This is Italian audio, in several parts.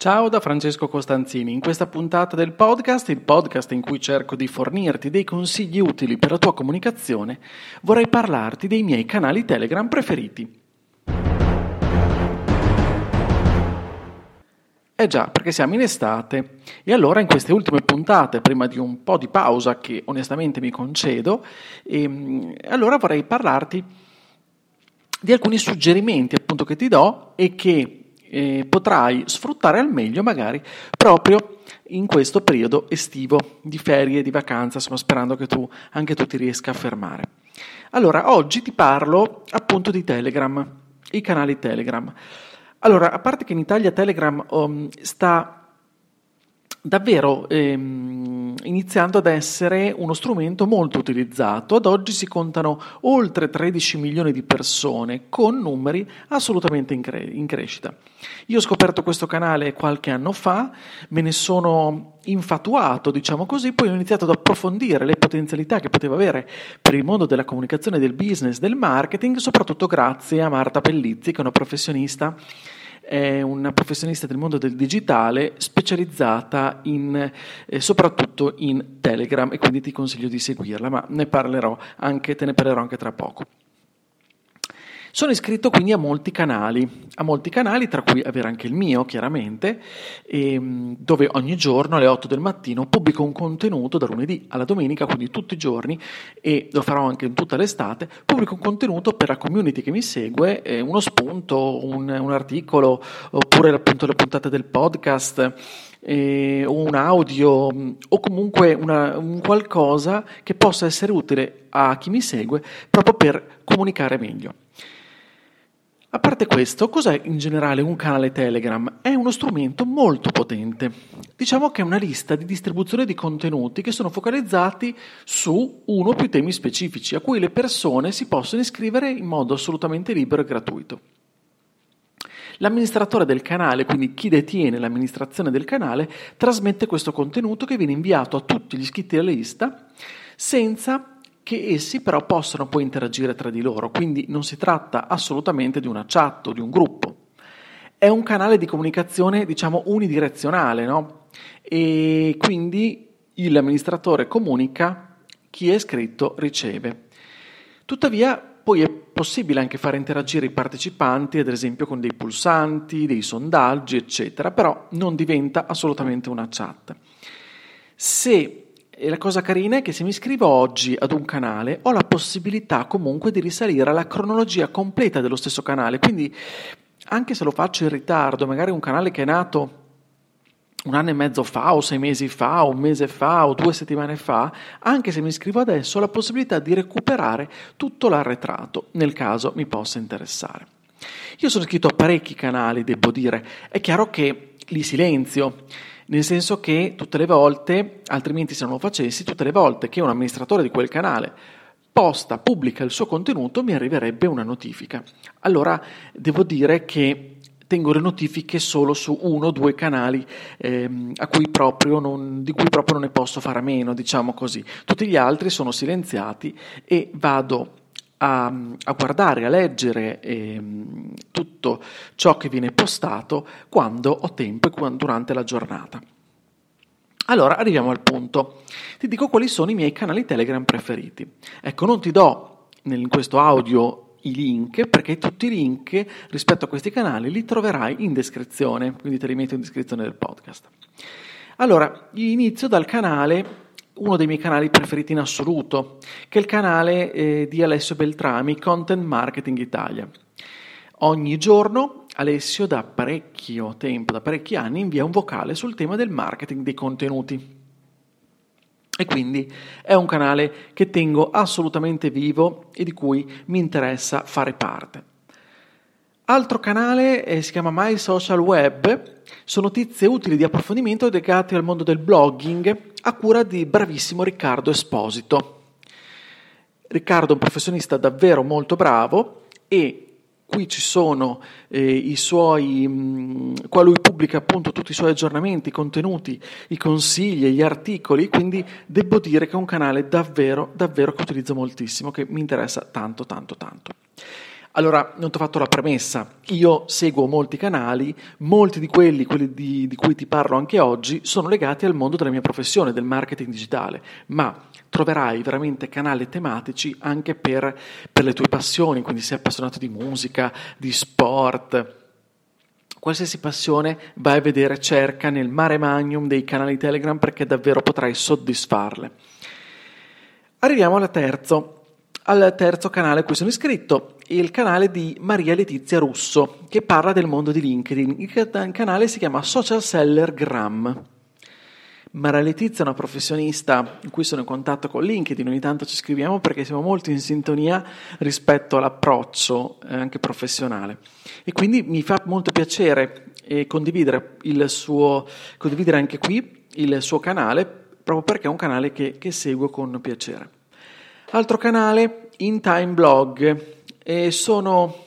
Ciao da Francesco Costanzini. In questa puntata del podcast, il podcast in cui cerco di fornirti dei consigli utili per la tua comunicazione, vorrei parlarti dei miei canali Telegram preferiti. Eh già, perché siamo in estate e allora in queste ultime puntate, prima di un po' di pausa che onestamente mi concedo, ehm, allora vorrei parlarti di alcuni suggerimenti appunto che ti do e che eh, potrai sfruttare al meglio magari proprio in questo periodo estivo di ferie, di vacanza, insomma sperando che tu, anche tu ti riesca a fermare. Allora, oggi ti parlo appunto di Telegram, i canali Telegram. Allora, a parte che in Italia Telegram um, sta davvero ehm, iniziando ad essere uno strumento molto utilizzato. Ad oggi si contano oltre 13 milioni di persone con numeri assolutamente in, cre- in crescita. Io ho scoperto questo canale qualche anno fa, me ne sono infatuato, diciamo così, poi ho iniziato ad approfondire le potenzialità che poteva avere per il mondo della comunicazione, del business, del marketing, soprattutto grazie a Marta Pellizzi, che è una professionista è una professionista del mondo del digitale specializzata in, eh, soprattutto in Telegram e quindi ti consiglio di seguirla, ma ne parlerò anche, te ne parlerò anche tra poco. Sono iscritto quindi a molti canali, a molti canali tra cui avere anche il mio chiaramente, ehm, dove ogni giorno alle 8 del mattino pubblico un contenuto da lunedì alla domenica, quindi tutti i giorni e lo farò anche in tutta l'estate, pubblico un contenuto per la community che mi segue, eh, uno spunto, un, un, articolo oppure appunto la puntata del podcast. Eh, un audio o comunque una, un qualcosa che possa essere utile a chi mi segue proprio per comunicare meglio. A parte questo, cos'è in generale un canale Telegram? È uno strumento molto potente. Diciamo che è una lista di distribuzione di contenuti che sono focalizzati su uno o più temi specifici, a cui le persone si possono iscrivere in modo assolutamente libero e gratuito. L'amministratore del canale, quindi chi detiene l'amministrazione del canale, trasmette questo contenuto che viene inviato a tutti gli iscritti alla lista senza che essi però possono poi interagire tra di loro, quindi non si tratta assolutamente di una chat o di un gruppo. È un canale di comunicazione, diciamo, unidirezionale, no? E quindi l'amministratore comunica, chi è iscritto riceve. Tuttavia, poi è possibile anche fare interagire i partecipanti, ad esempio con dei pulsanti, dei sondaggi, eccetera, però non diventa assolutamente una chat. Se e la cosa carina è che se mi iscrivo oggi ad un canale ho la possibilità comunque di risalire alla cronologia completa dello stesso canale, quindi anche se lo faccio in ritardo, magari un canale che è nato un anno e mezzo fa o sei mesi fa o un mese fa o due settimane fa, anche se mi iscrivo adesso ho la possibilità di recuperare tutto l'arretrato nel caso mi possa interessare. Io sono iscritto a parecchi canali, devo dire, è chiaro che li silenzio nel senso che tutte le volte, altrimenti se non lo facessi, tutte le volte che un amministratore di quel canale posta, pubblica il suo contenuto, mi arriverebbe una notifica. Allora devo dire che tengo le notifiche solo su uno o due canali ehm, cui non, di cui proprio non ne posso fare a meno, diciamo così. Tutti gli altri sono silenziati e vado a, a guardare, a leggere eh, tutto ciò che viene postato quando ho tempo e durante la giornata. Allora arriviamo al punto. Ti dico quali sono i miei canali Telegram preferiti. Ecco, non ti do in questo audio i link perché tutti i link rispetto a questi canali li troverai in descrizione, quindi te li metto in descrizione del podcast. Allora, inizio dal canale uno dei miei canali preferiti in assoluto, che è il canale eh, di Alessio Beltrami, Content Marketing Italia. Ogni giorno Alessio da parecchio tempo, da parecchi anni, invia un vocale sul tema del marketing dei contenuti. E quindi è un canale che tengo assolutamente vivo e di cui mi interessa fare parte. Altro canale eh, si chiama My Social Web, sono notizie utili di approfondimento dedicate al mondo del blogging a cura di bravissimo Riccardo Esposito. Riccardo è un professionista davvero molto bravo e qui ci sono eh, i suoi, mh, mm, qua lui pubblica appunto tutti i suoi aggiornamenti, i contenuti, i consigli, gli articoli, quindi devo dire che è un canale davvero, davvero che utilizzo moltissimo, che mi interessa tanto, tanto, tanto. Allora, non ti ho fatto la premessa, io seguo molti canali, molti di quelli, quelli di, di, cui ti parlo anche oggi, sono legati al mondo della mia professione, del marketing digitale, ma troverai veramente canali tematici anche per, per le tue passioni, quindi sei appassionato di musica, di sport, qualsiasi passione vai a vedere, cerca nel mare magnum dei canali Telegram perché davvero potrai soddisfarle. Arriviamo al terzo, al terzo canale a cui sono iscritto il canale di Maria Letizia Russo, che parla del mondo di LinkedIn. Il canale si chiama Social Seller Gram. Maria Letizia è una professionista in cui sono in contatto con LinkedIn, ogni tanto ci scriviamo perché siamo molto in sintonia rispetto all'approccio eh, anche professionale. E quindi mi fa molto piacere eh, condividere, suo, condividere anche qui il suo canale, proprio perché è un canale che, che seguo con piacere. Altro canale, In Time Blog, e sono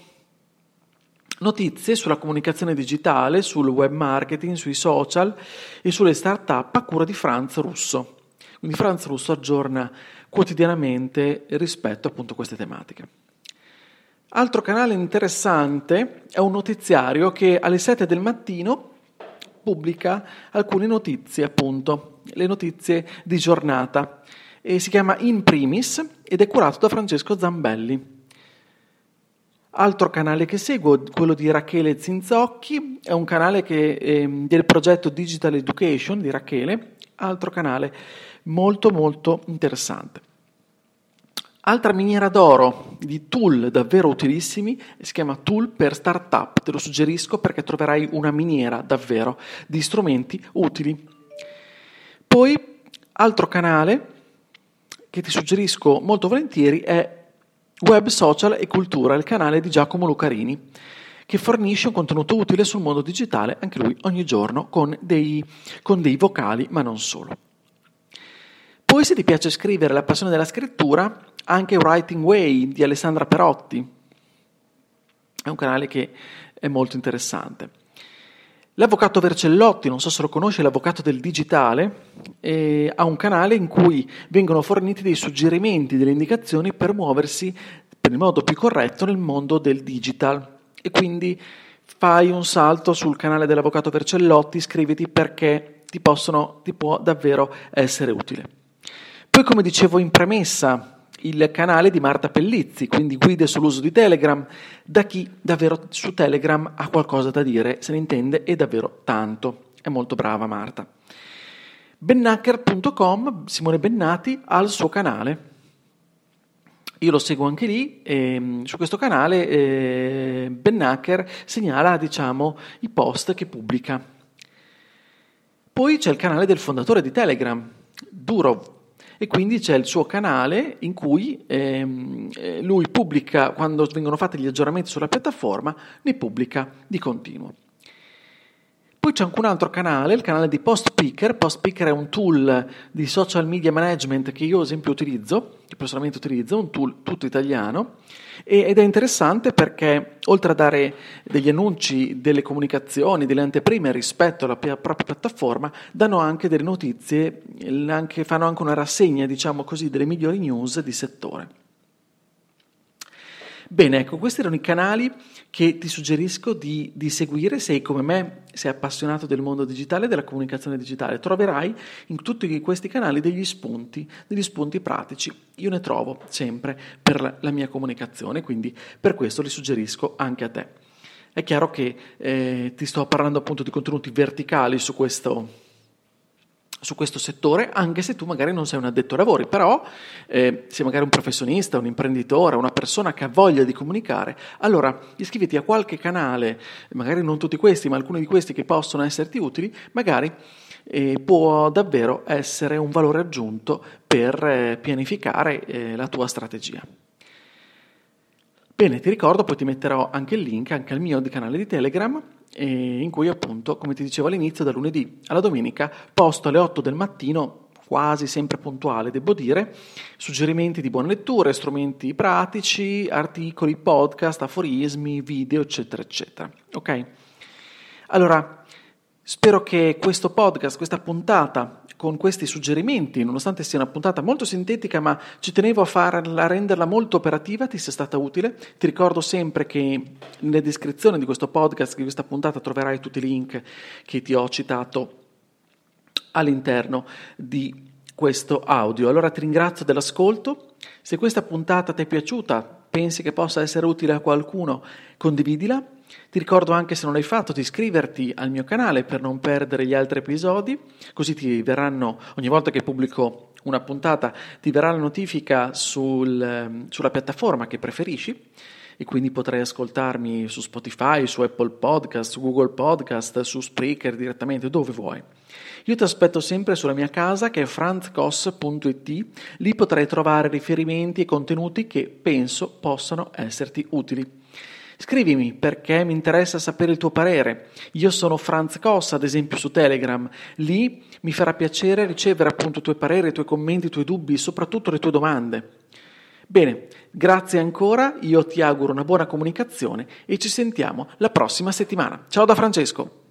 notizie sulla comunicazione digitale, sul web marketing, sui social e sulle start-up a cura di Franz Russo. Quindi Franz Russo aggiorna quotidianamente rispetto appunto a queste tematiche. Altro canale interessante è un notiziario che alle 7 del mattino pubblica alcune notizie, appunto, le notizie di giornata. E si chiama In Primis ed è curato da Francesco Zambelli. Altro canale che seguo, quello di Rachele Zinzocchi, è un canale che, eh, del progetto Digital Education di Rachele, altro canale molto molto interessante. Altra miniera d'oro di tool davvero utilissimi si chiama Tool per Startup, te lo suggerisco perché troverai una miniera davvero di strumenti utili. Poi altro canale che ti suggerisco molto volentieri è Web, Social e Cultura, il canale di Giacomo Lucarini, che fornisce un contenuto utile sul mondo digitale, anche lui ogni giorno, con dei, con dei vocali, ma non solo. Poi se ti piace scrivere la passione della scrittura, anche Writing Way di Alessandra Perotti. È un canale che è molto interessante. L'avvocato Vercellotti, non so se lo conosce, l'avvocato del digitale, eh, ha un canale in cui vengono forniti dei suggerimenti, delle indicazioni per muoversi il modo più corretto nel mondo del digital. E quindi fai un salto sul canale dell'avvocato Vercellotti, iscriviti perché ti, possono, ti può davvero essere utile. Poi, come dicevo in premessa, il canale di Marta Pellizzi, quindi guide sull'uso di Telegram, da chi davvero su Telegram ha qualcosa da dire, se ne intende e davvero tanto. È molto brava Marta. Bennacker.com, Simone Bennati, ha il suo canale. Io lo seguo anche lì e mm, su questo canale eh, Bennacker segnala diciamo, i post che pubblica. Poi c'è il canale del fondatore di Telegram, Durov, e quindi c'è il suo canale in cui ehm, eh, lui pubblica, quando vengono fatti gli aggiornamenti sulla piattaforma, ne pubblica di continuo. Poi c'è anche un altro canale, il canale di PostPicker. PostPicker è un tool di social media management che io ad esempio utilizzo, che personalmente utilizzo, un tool tutto italiano, ed è interessante perché oltre a dare degli annunci, delle comunicazioni, delle anteprime rispetto alla propria piattaforma, danno anche delle notizie, anche, fanno anche una rassegna, diciamo così, delle migliori news di settore. Bene, ecco, questi erano i canali che ti suggerisco di, di, seguire se come me sei appassionato del mondo digitale e della comunicazione digitale. Troverai in tutti questi canali degli spunti, degli spunti pratici. Io ne trovo sempre per la mia comunicazione, quindi per questo li suggerisco anche a te. È chiaro che eh, ti sto parlando appunto di contenuti verticali su questo, su questo settore, anche se tu magari non sei un addetto ai lavori, però eh, sei magari un professionista, un imprenditore, una persona che ha voglia di comunicare, allora iscriviti a qualche canale, magari non tutti questi, ma alcuni di questi che possono esserti utili, magari eh, può davvero essere un valore aggiunto per eh, pianificare eh, la tua strategia. Bene, ti ricordo, poi ti metterò anche il link anche al mio canale di Telegram in cui appunto, come ti dicevo all'inizio, da lunedì alla domenica posto alle 8 del mattino quasi sempre puntuale, devo dire, suggerimenti di buone letture, strumenti pratici, articoli, podcast, aforismi, video, eccetera, eccetera. Ok? Allora, spero che questo podcast, questa puntata con questi suggerimenti, nonostante sia una puntata molto sintetica, ma ci tenevo a, farla, renderla molto operativa, ti sia stata utile. Ti ricordo sempre che nella descrizione di questo podcast, di questa puntata, troverai tutti i link che ti ho citato all'interno di questo audio. Allora ti ringrazio dell'ascolto. Se questa puntata ti è piaciuta, pensi che possa essere utile a qualcuno, condividila ti ricordo anche se non l'hai fatto di iscriverti al mio canale per non perdere gli altri episodi, così ti verranno ogni volta che pubblico una puntata ti verrà la notifica sul, ehm, sulla piattaforma che preferisci e quindi potrai ascoltarmi su Spotify, su Apple Podcast, su Google Podcast, su Spreaker direttamente, dove vuoi. Io ti aspetto sempre sulla mia casa che è franzcos.it, lì potrai trovare riferimenti e contenuti che penso possano esserti utili. Scrivimi perché mi interessa sapere il tuo parere. Io sono Franz Koss, ad esempio su Telegram. Lì mi farà piacere ricevere appunto i tuoi pareri, i tuoi commenti, i tuoi dubbi, soprattutto le tue domande. Bene, grazie ancora, io ti auguro una buona comunicazione e ci sentiamo la prossima settimana. Ciao da Francesco!